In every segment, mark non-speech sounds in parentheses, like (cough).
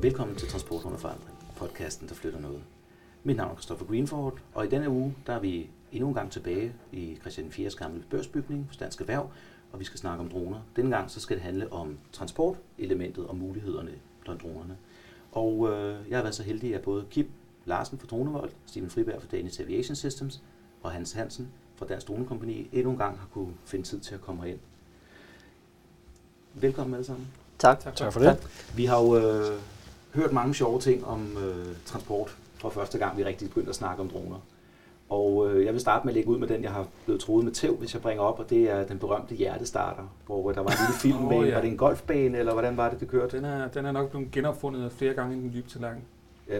Velkommen til Transport under forandring, podcasten, der flytter noget. Mit navn er Christopher Greenford, og i denne uge der er vi endnu en gang tilbage i Christian 4's gamle børsbygning hos Dansk Erhverv, og vi skal snakke om droner. Denne gang så skal det handle om transportelementet og mulighederne blandt dronerne. Og øh, jeg har været så heldig, at både Kip Larsen fra Dronevold, Steven Friberg fra Danish Aviation Systems og Hans Hansen fra Dansk Dronekompagni endnu en gang har kunne finde tid til at komme herind. Velkommen alle sammen. Tak. Tak, tak for det. Vi har jo øh, hørt mange sjove ting om øh, transport for første gang, vi rigtig begyndte at snakke om droner. Og øh, jeg vil starte med at lægge ud med den, jeg har blevet troet med tæv, hvis jeg bringer op, og det er den berømte hjertestarter, hvor der var en lille film med, ja. var det en golfbane, eller hvordan var det, det kørte? Den er, den er nok blevet genopfundet flere gange i den dybe tallerken. Ja.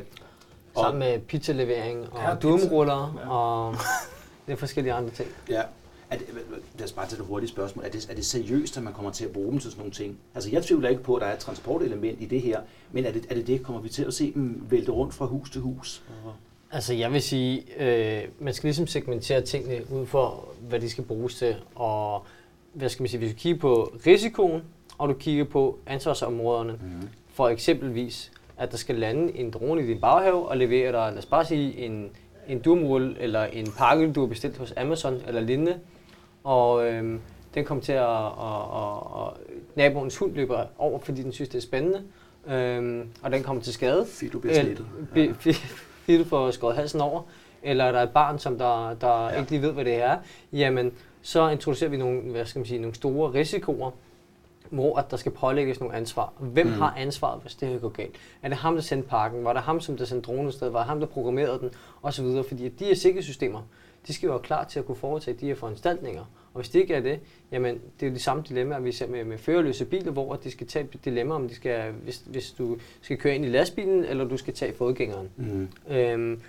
Sammen med pizzalevering og Ja, dumruller Ja. og (laughs) lidt forskellige andre ting. ja. Os bare tage det hurtige spørgsmål. Er det, er det seriøst, at man kommer til at bruge dem til sådan nogle ting? Altså, jeg tvivler ikke på, at der er et transportelement i det her, men er det er det, det? Kommer vi til at se dem vælte rundt fra hus til hus? Altså jeg vil sige, øh, man skal ligesom segmentere tingene ud for, hvad de skal bruges til. Og hvad skal man sige, hvis du kigger på risikoen, og du kigger på ansvarsområderne, Mhm. for eksempelvis, at der skal lande en drone i din baghave og levere dig, lad os bare sige, en, en dumrulle eller en pakke, du har bestilt hos Amazon eller lignende, og øhm, den kommer til at, at, at, at naboens hund løber over, fordi den synes, det er spændende, øhm, og den kommer til skade. Du bliver slettet. Eller- bi- fi- Fordi du får skåret halsen over, eller der er et barn, som der, der Ja. ja. ikke lige ved, hvad det er, jamen så introducerer vi nogle, hvad skal man sige, nogle store risikoer, hvor at der skal pålægges nogle ansvar. Hvem Mm. har ansvaret, hvis det her går galt? Er det ham, der sendte pakken? Var det ham, som der sendte dronen afsted? Var det ham, der programmerede den? Og så videre. Fordi de her sikkerhedssystemer, de skal jo være klar til at kunne foretage de her foranstaltninger. Og hvis det ikke er det, jamen det er jo de samme dilemmaer, vi ser med, med førerløse biler, hvor de skal tage et dilemma, om de skal, hvis, hvis du skal køre ind i lastbilen, eller du skal tage fodgængeren. Mhm. Øhm,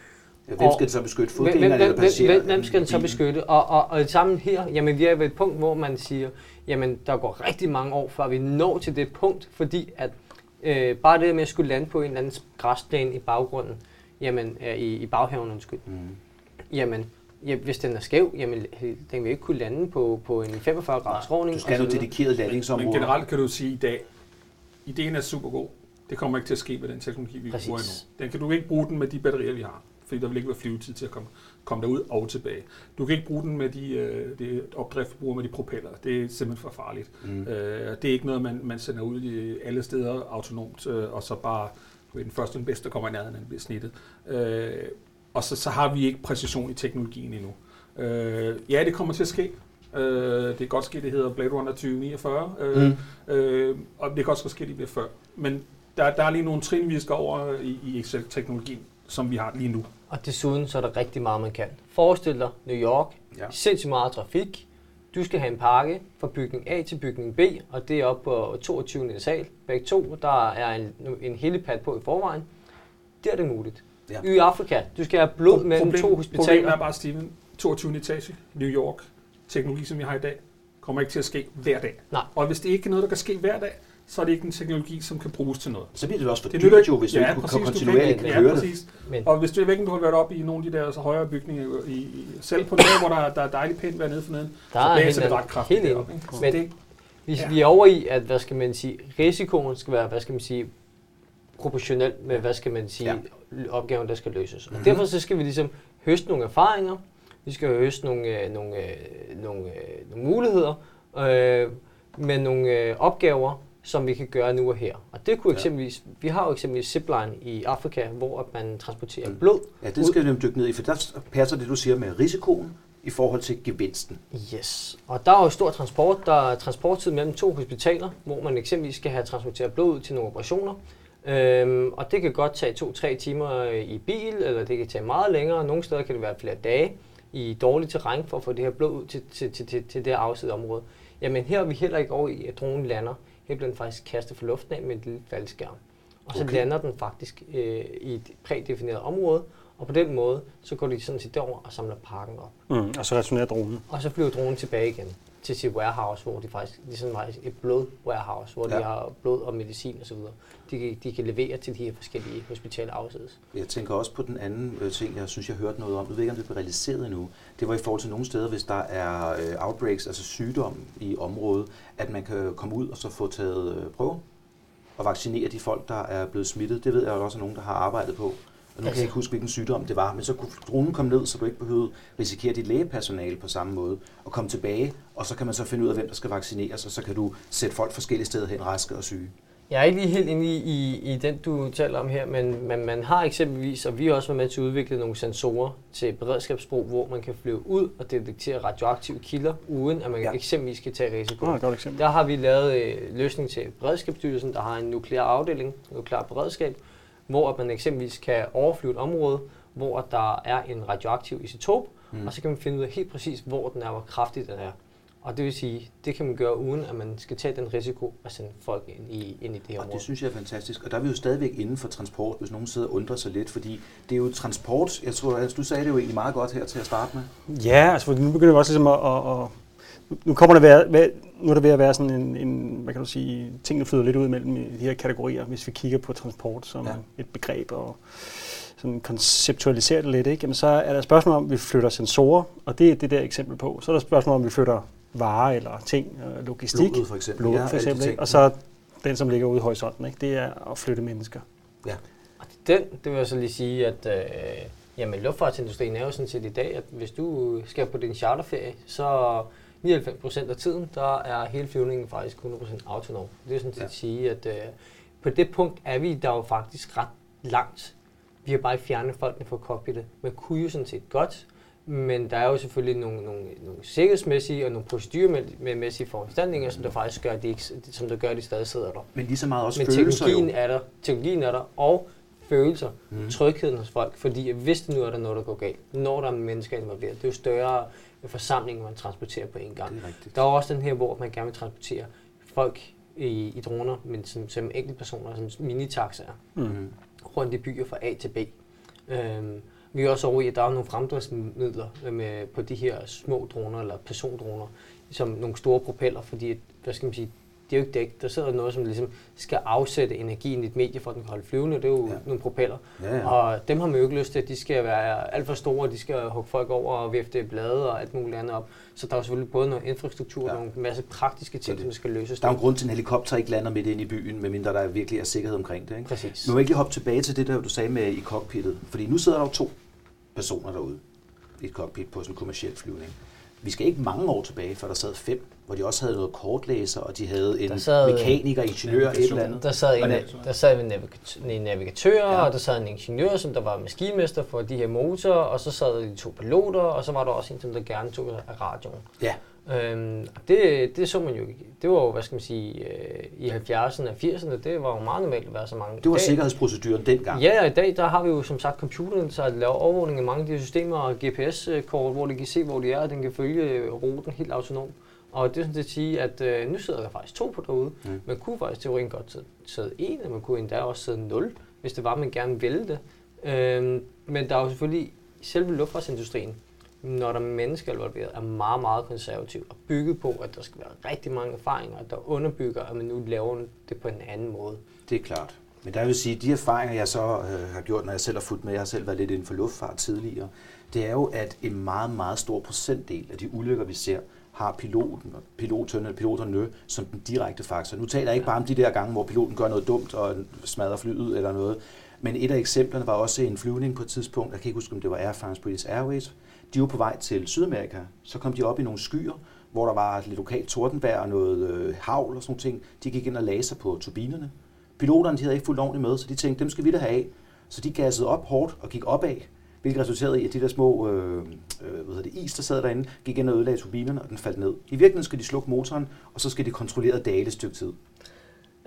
Ja, hvem skal den så beskytte? Hvem, hvem, Fodgængerne eller hvem, hvem, hvem, hvem skal den så beskytte? Og, og, og sammen her, jamen vi er ved et punkt, hvor man siger, jamen der går rigtig mange år, før vi når til det punkt, fordi at øh, bare det med at skulle lande på en eller anden græsplæne i baggrunden, jamen øh, i, i baghaven, undskyld, Mhm. jamen ja, hvis den er skæv, jamen den vil ikke kunne lande på, på en 45 graders skråning. Du skal have og nogle så videre. dedikerede Men landingsområder. generelt kan du sige i dag, ideen er super god. Det kommer ikke til at ske med den teknologi, vi Præcis. bruger endnu. Den kan du ikke bruge den med de batterier, vi har. Fordi der vil ikke være flyvetid til at komme, komme derud og tilbage. Du kan ikke bruge den med de, øh, de opdrift, vi bruger med de propeller. Det er simpelthen for farligt. Mhm. Øh, det er ikke noget, man, man sender ud i alle steder autonomt, øh, og så bare den første og den bedste, der kommer i nærheden, den bliver snittet. Øh, og så, så har vi ikke præcision i teknologien endnu. Øh, ja, det kommer til at ske. Øh, det kan godt ske, det hedder Blade Runner 2049, øh, Mm. øh, og det kan også ske, det bliver før. Men der, der er lige nogle trin, vi skal over i, i Excel-teknologien, som vi har lige nu. Og desuden så er der rigtig meget, man kan. Forestil dig New York, Ja. sindssygt meget trafik. Du skal have en pakke fra bygning A til bygning B, og det er op på 22. sal. Begge to, der er en, en helipad på i forvejen. Der er det muligt. Ja. Ja. I Afrika, du skal have blod Pro- mellem problem- to Problemet hospitaler. er bare, Steven, 22. etage, New York, teknologi, som vi har i dag, kommer ikke til at ske hver dag. Nej. Og hvis det ikke er noget, der kan ske hver dag, så er det ikke en teknologi, som kan bruges til noget. Så bliver det også for Det dyrt ikke- jo, hvis du Ja, ikke du kan kontinuerligt ikke- kan Ja, køre det. præcis. Men Og hvis du, jeg ved ikke, du har været oppe i nogle af de der så højere bygninger, i, i, selv på noget, hvor der, der er dejligt pænt vejr nede for neden, der så er blæser det ret kraftigt helt deroppe. enig. ikke? Men det, vi, Ja. vi er over i, at hvad skal man sige, risikoen skal være, hvad skal man sige, proportionel med, hvad skal man sige, ja. opgaven, der skal løses. Og Mhm. derfor så skal vi ligesom høste nogle erfaringer, vi skal høste nogle, øh, nogle, øh, nogle, øh, nogle muligheder øh, med nogle øh, opgaver, som vi kan gøre nu og her. Og det kunne Ja. eksempelvis, vi har jo eksempelvis zipline i Afrika, hvor man transporterer Mm. blod. Ja, det skal vi dykke ned i, for der passer det, du siger med risikoen i forhold til gevinsten. Yes. Og der er jo stor transport. Der er transporttid mellem to hospitaler, hvor man eksempelvis skal have transporteret blod ud til nogle operationer. Øhm, og det kan godt tage to-tre timer øh, i bil, eller det kan tage meget længere. Nogle steder kan det være flere dage i dårligt terræn for at få det her blod ud til, til, til, til, til det her afsidede område. Jamen her er vi heller ikke over i, at dronen lander. Her bliver den faktisk kastet fra luften af med et lille faldskærm. Og så okay. lander den faktisk øh, i et prædefineret område, og på den måde, så går de sådan set derover og samler pakken op. Mm, og så returnerer dronen. Og så flyver dronen tilbage igen til sit warehouse, hvor de faktisk, det er sådan faktisk et blod warehouse, hvor ja. De har blod og medicin osv. De, kan- de kan levere til de her forskellige hospitaler afsides. Jeg tænker også på den anden øh, ting, jeg synes, jeg hørte noget om. Jeg ved ikke, om det bliver realiseret endnu. Det var i forhold til nogle steder, hvis der er øh, outbreaks, altså sygdom i området, at man kan komme ud og så få taget øh, prøver. at vaccinere de folk, der er blevet smittet. Det ved jeg også er nogen, der har arbejdet på. Og nu kan jeg ikke huske, hvilken sygdom det var, men så kunne dronen komme ned, så du ikke behøvede risikere dit lægepersonale på samme måde, og komme tilbage, og så kan man så finde ud af, hvem der skal vaccineres, og så kan du sætte folk forskellige steder hen, raske og syge. Jeg er ikke lige helt inde i, i, i den, du taler om her, men man, man har eksempelvis, og vi har også været med til at udvikle nogle sensorer til beredskabsbrug, hvor man kan flyve ud og detektere radioaktive kilder, uden at man ja. eksempelvis kan tage risiko. Ah, godt eksempel. Der har vi lavet øh, løsning til Beredskabsstyrelsen, der har en nuklear afdeling, nuklear beredskab, hvor man eksempelvis kan overflyve et område, hvor der er en radioaktiv isotop, mm. og så kan man finde ud af helt præcis, hvor den er, hvor kraftig den er. Og det vil sige, det kan man gøre uden, at man skal tage den risiko at sende folk ind i, ind i det her område. Og det synes jeg er fantastisk. Og der er vi jo stadigvæk inden for transport, hvis nogen sidder og undrer sig lidt, fordi det er jo transport, jeg tror, altså, du sagde det jo egentlig meget godt her til at starte med. Ja, altså nu begynder vi også ligesom at, at, at nu kommer der være, nu er der ved at være sådan en, en hvad kan du sige, tingene flyder lidt ud mellem de her kategorier, hvis vi kigger på transport som ja. et begreb og sådan konceptualiserer det lidt, ikke? Jamen, så er der et spørgsmål om, at vi flytter sensorer, og det er det der eksempel på. Så er der et spørgsmål om, at vi flytter varer eller ting, øh, logistik, blodet for eksempel, blod, for eksempel ikke? og så den, som ligger ude i horisonten, ikke? det er at flytte mennesker. Ja. Og den, det vil jeg så lige sige, at øh, jamen, luftfartsindustrien er jo sådan set i dag, at hvis du skal på din charterferie, så 99% af tiden, der er hele flyvningen faktisk 100% autonom. Det er sådan set ja. at sige, at øh, på det punkt er vi der jo faktisk ret langt. Vi har bare ikke fjernet folkene fra cockpittet. Man kunne jo sådan set godt, men der er jo selvfølgelig nogle, nogle, nogle sikkerhedsmæssige og nogle proceduremæssige foranstaltninger, som der faktisk gør, at de, ikke, som der gør, at de stadig sidder der. Men lige så meget også Men følelser teknologien jo. er der, teknologien er der, og følelser, mm. trygheden hos folk, fordi hvis det nu er der noget, der går galt, når der er mennesker involveret, det er jo større forsamlinger, man transporterer på en gang. Det er rigtigt. Der er også den her, hvor man gerne vil transportere folk i, i droner, men som, som enkeltpersoner, som minitaxaer, Mm. rundt i byer fra A til B. Øhm, vi er også over i, at der er nogle fremdriftsmidler med, på de her små droner, eller persondroner, som nogle store propeller, fordi, at, hvad skal man sige, det er jo ikke dæk. Der sidder noget, som ligesom skal afsætte energien i et medie, for at den kan holde flyvende. Det er jo Ja. nogle propeller. Ja, ja. Og dem har man jo ikke lyst til. De skal være alt for store, de skal hugge folk over og vifte blade og alt muligt andet op. Så der er jo selvfølgelig både noget infrastruktur Ja. og nogle masse praktiske ting, det- som skal løses. Der er jo en grund til, at en helikopter ikke lander midt ind i byen, medmindre der virkelig er sikkerhed omkring det. Ikke? Præcis. Nu vil jeg ikke lige hoppe tilbage til det, der du sagde med i cockpittet. Fordi nu sidder der jo to personer derude i et cockpit på sådan en kommersiel flyvning. Vi skal ikke mange år tilbage, før der sad fem, hvor de også havde noget kortlæser, og de havde en Der sad- mekaniker, ingeniør, et eller andet. Der sad en, der sad en, navigatør, en navigatør, Ja. og der sad en ingeniør, som der var maskinmester for de her motorer, og så sad de to piloter, og så var der også en, som der gerne tog af radioen. Ja, Øhm, det, det så man jo. Det var jo, hvad skal man sige, øh, i 70'erne og 80'erne, det var jo meget normalt at være så mange. det var dag- sikkerhedsproceduren dengang. Ja, og i dag der har vi jo som sagt computeren, så laver overvågning af mange af de her systemer og GPS-kort, hvor de kan se, hvor de er, og den kan følge øh, ruten helt autonom. Og det er sådan at sige, at øh, nu sidder der faktisk to på derude. Mm. Man kunne faktisk teorien godt sidde en, og man kunne endda også sidde nul, hvis det var, man gerne ville det. Øhm, men der er jo selvfølgelig selve luftfartsindustrien, når der er mennesker involveret, er meget, meget konservativ og bygget på, at der skal være rigtig mange erfaringer, der underbygger, at man nu laver det på en anden måde. Det er klart. Men der vil sige, de erfaringer, jeg så øh, har gjort, når jeg selv har fulgt med, jeg har selv været lidt inden for luftfart tidligere, det er jo, at en meget, meget stor procentdel af de ulykker, vi ser, har piloten piloterne, piloterne som den direkte faktor. Nu taler jeg ikke bare om de der gange, hvor piloten gør noget dumt og smadrer flyet eller noget, men et af eksemplerne var også en flyvning på et tidspunkt, jeg kan ikke huske, om det var Air France British Airways, de var på vej til Sydamerika, så kom de op i nogle skyer, hvor der var lidt lokalt tordenvejr og noget øh, havl og sådan ting. De gik ind og lagde sig på turbinerne. Piloterne de havde ikke fuldt ordentligt med, så de tænkte, dem skal vi da have af. Så de gassede op hårdt og gik opad, hvilket resulterede i, at de der små øh, øh, hvad hedder det, is, der sad derinde, gik ind og ødelagde turbinerne, og den faldt ned. I virkeligheden skal de slukke motoren, og så skal de kontrolleret dale et stykke tid.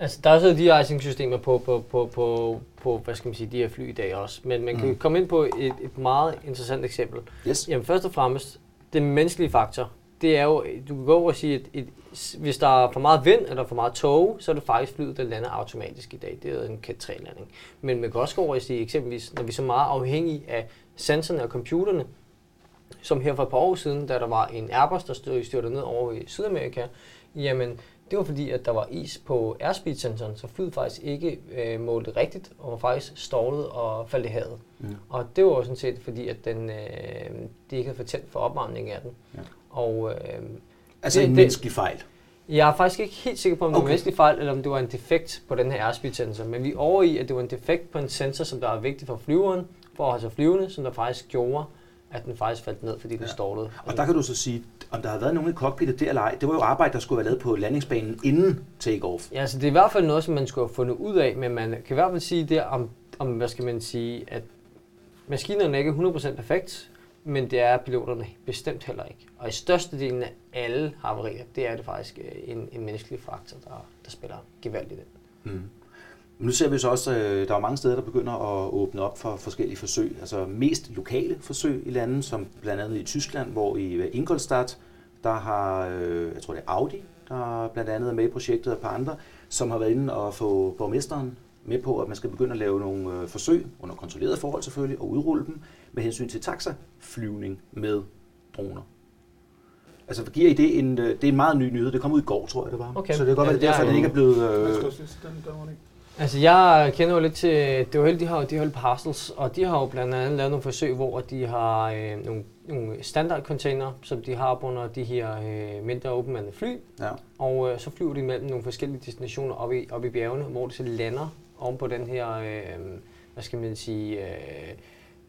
Altså, der er så de icing-systemer på, på, på, på, på, hvad skal man sige, de her fly i dag også. Men man kan Mm. komme ind på et, et meget interessant eksempel. Yes. Jamen først og fremmest, den menneskelige faktor, det er jo, du kan gå over og sige, at et, hvis der er for meget vind eller for meget tåge, så er det faktisk flyet, der lander automatisk i dag. Det er en Cat 3-landing. Men man kan også gå over og sige, eksempelvis, når vi er så meget afhængige af sensorerne og computerne, som her for et par år siden, da der var en Airbus, der stod styrtet ned over i Sydamerika, jamen det var fordi, at der var is på airspeed-sensoren, så flyet faktisk ikke øh, målte rigtigt, og var faktisk stålet og faldt i havet. Mm. Og det var jo sådan set fordi, at den, øh, de ikke havde fortalt for opvarmningen af den. Ja. Og øh, Altså Det- en menneskelig fejl. Jeg er faktisk ikke helt sikker på, om det Okay. var en menneskelig fejl, eller om det var en defekt på den her airspeed sensor. Men vi er over i, at det var en defekt på en sensor, som der er vigtig for flyveren, for at holde sig flyvende, som der faktisk gjorde, at den faktisk faldt ned, fordi den Ja. stallede. Og der kan du så sige, om der har været nogen i cockpittet der eller ej, det var jo arbejde, der skulle være lavet på landingsbanen inden take-off. Ja, altså det er i hvert fald noget, som man skulle have fundet ud af, men man kan i hvert fald sige der om, om hvad skal man sige, at maskinerne er ikke 100% perfekt, men det er piloterne bestemt heller ikke. Og i størstedelen af alle havarier, det er det faktisk øh, en, en menneskelig faktor, der, der spiller gevaldigt ind. Mm. Men nu ser vi så også, at der er mange steder, der begynder at åbne op for forskellige forsøg. Altså mest lokale forsøg i lande, som blandt andet i Tyskland, hvor i Ingolstadt, der har, øh, jeg tror det er Audi, der blandt andet er med i projektet og et par andre, som har været inde og få borgmesteren med på, at man skal begynde at lave nogle øh, forsøg, under kontrolleret forhold selvfølgelig, og udrulle dem med hensyn til taxaflyvning med droner. Altså giver I det en, øh, det er en meget ny nyhed, det kom ud i går, tror jeg det var. Okay. Så det kan godt Ja, være, det er derfor, det er den ikke er blevet... Øh, Altså jeg kender jo lidt til, det var helt, de har jo de jo parcels, og de har jo blandt andet lavet nogle forsøg, hvor de har øh, nogle, nogle standard container, som de har under de her øh, mindre åbenmandede fly, ja. og øh, så flyver de mellem nogle forskellige destinationer op i, op i bjergene, hvor de så lander oven på den her, øh, hvad skal man sige, øh,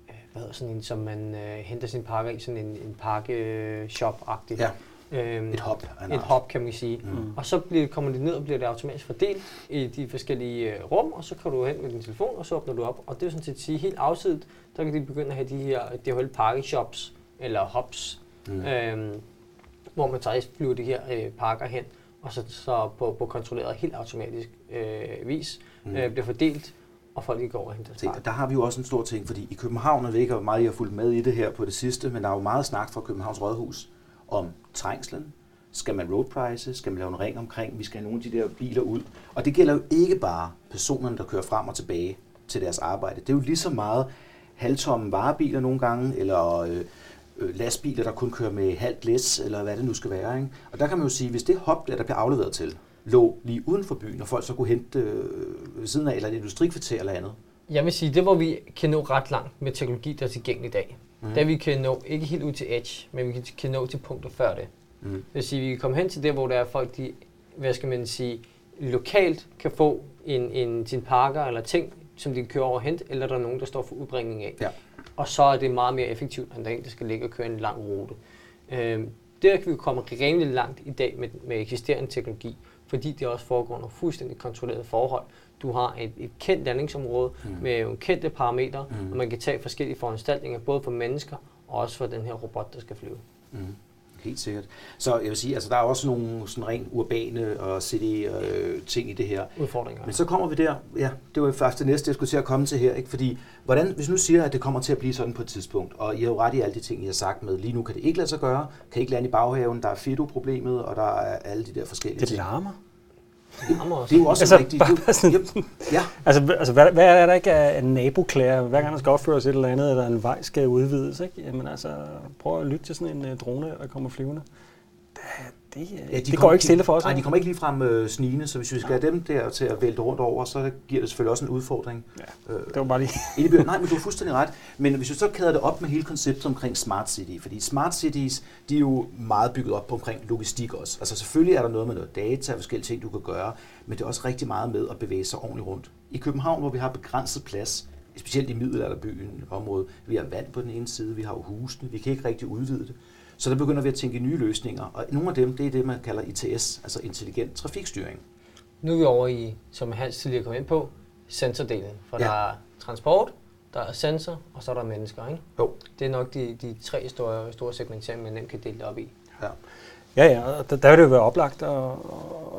øh, hvad hedder sådan en, som man øh, henter sin pakker i, sådan en, en pakke-shop-agtig. Ja. Øhm, Et hop. et hop, kan man sige. Mm. Og så bliver, kommer de ned og bliver det automatisk fordelt i de forskellige øh, rum, og så kan du hen med din telefon, og så åbner du op. Og det vil sådan set sige, helt afsidet, der kan de begynde at have de her DHL pakke shops, eller hops, Mm. øhm, hvor man faktisk flyver de her øh, pakker hen, og så, så på, på kontrolleret helt automatisk øh, vis Mm. øh, bliver fordelt, og folk kan gå over og hente deres Se, der har vi jo også en stor ting, fordi i København, og jeg ved ikke, hvor meget I har fulgt med i det her på det sidste, men der er jo meget snak fra Københavns Rådhus om trængslen. Skal man roadprice? Skal man lave en ring omkring? Vi skal have nogle af de der biler ud. Og det gælder jo ikke bare personerne, der kører frem og tilbage til deres arbejde. Det er jo lige så meget halvtomme varebiler nogle gange, eller øh, øh, lastbiler, der kun kører med halvt læs, eller hvad det nu skal være. Ikke? Og der kan man jo sige, hvis det hop, der, der bliver afleveret til, lå lige uden for byen, og folk så kunne hente øh, ved siden af, eller et industrikvarter eller andet, Jeg vil sige, det hvor vi kan nå ret langt med teknologi, der er tilgængelig i dag. Mm. Der vi kan nå, ikke helt ud til edge, men vi kan- kan nå til punkter før det. Mm. Det vil sige, at vi kan komme hen til det, hvor der er folk, de, hvad skal man sige, lokalt kan få en, en, sin pakker eller ting, som de kan køre over og hente, eller der er nogen, der står for udbringning af. Ja. Og så er det meget mere effektivt, end der er en, der skal ligge og køre en lang rute. Øhm, der kan vi komme rimelig langt i dag med, med eksisterende teknologi, fordi det også foregår under fuldstændig kontrolleret forhold. Du har et, et kendt landingsområde Mm. med nogle kendte parametre, Mm. og man kan tage forskellige foranstaltninger, både for mennesker og også for den her robot, der skal flyve. Mm. Helt sikkert. Så jeg vil sige, altså der er også nogle sådan rent urbane og city øh, ting i det her. Udfordringer. Men så kommer vi der, ja, det var faktisk det næste, jeg skulle til at komme til her, ikke? Fordi, hvordan, hvis nu siger, at det kommer til at blive sådan på et tidspunkt, og I har jo ret i alle de ting, I har sagt med, lige nu kan det ikke lade sig gøre, kan ikke lande i baghaven, der er Fido-problemet, og der er alle de der forskellige Det ting. larmer. Det rammer os. Det er jo også Altså, rigtigt. bare- bare sådan- Yep. ja, Altså, altså hvad, hvad er der ikke af af naboklager? Hver gang der skal opføres et eller andet, eller en vej skal udvides, ikke? Jamen altså, prøv at lytte til sådan en uh, drone, der kommer flyvende. Det, det, Ja, ja, det går ikke ikke- stille for os. Nej, de kommer ikke lige frem øh, snigende, så hvis vi skal have dem der til at vælte rundt over, så giver det selvfølgelig også en udfordring. Ja, Øh, Det var bare lige... (laughs) Inde i byen. Nej, men du har fuldstændig ret. Men hvis vi så kæder det op med hele konceptet omkring smart city, fordi smart cities, de er jo meget bygget op på omkring logistik også. Altså selvfølgelig er der noget med noget data og forskellige ting, du kan gøre, men det er også rigtig meget med at bevæge sig ordentligt rundt. I København, hvor vi har begrænset plads, specielt i middelalderbyen område, vi har vand på den ene side, vi har jo husene, vi kan ikke rigtig udvide det. Så der begynder vi at tænke nye løsninger, og nogle af dem, det er det, man kalder ITS, altså intelligent trafikstyring. Nu er vi over i, som Hans tidligere kom ind på, sensordelen. For Ja. der er transport, der er sensor, og så er der mennesker. Ikke? Jo. Det er nok de, de tre store, store segmenteringer, man nemt kan dele det op i. Ja. Ja, ja, og der, der vil det jo være oplagt at,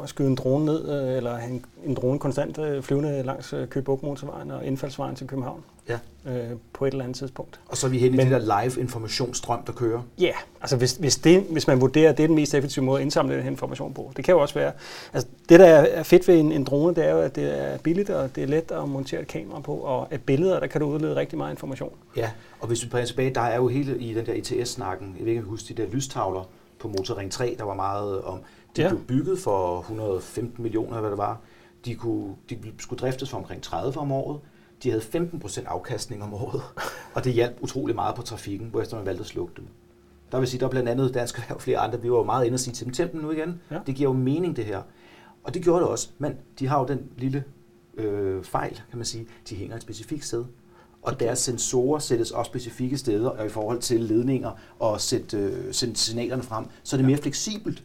at skyde en drone ned, øh, eller have en, en drone konstant øh, flyvende langs øh, Køge Bugt motorvejen og indfaldsvejen til København Ja. øh, på et eller andet tidspunkt. Og så er vi hen i det der live informationsstrøm, der kører. Ja, yeah. altså hvis, hvis, det, hvis man vurderer, at det er den mest effektive måde at indsamle den her information på. Det kan jo også være, altså det der er fedt ved en, en drone, det er jo, at det er billigt, og det er let at montere et kamera på, og at billeder, der kan du udlede rigtig meget information. Ja, og hvis vi bringer tilbage, der er jo hele i den der ETS-snakken, jeg ved ikke, om husker de der lystavler på Motorring 3, der var meget om, de Ja. ja. blev bygget for 115 millioner, hvad det var. De, kunne, de skulle driftes for omkring 30 om året. De havde 15 procent afkastning om året, og det hjalp utrolig meget på trafikken, hvorefter man valgte at slukke dem. Der vil sige, der er blandt andet Dansk Erhverv og flere andre, vi var jo meget inde og sige til dem, tempen nu igen. Ja. Det giver jo mening, det her. Og det gjorde det også, men de har jo den lille øh, fejl, kan man sige, de hænger et specifikt sted. Og deres sensorer sættes også specifikke steder og i forhold til ledninger og sætte, øh, signalerne frem, så er det mere fleksibelt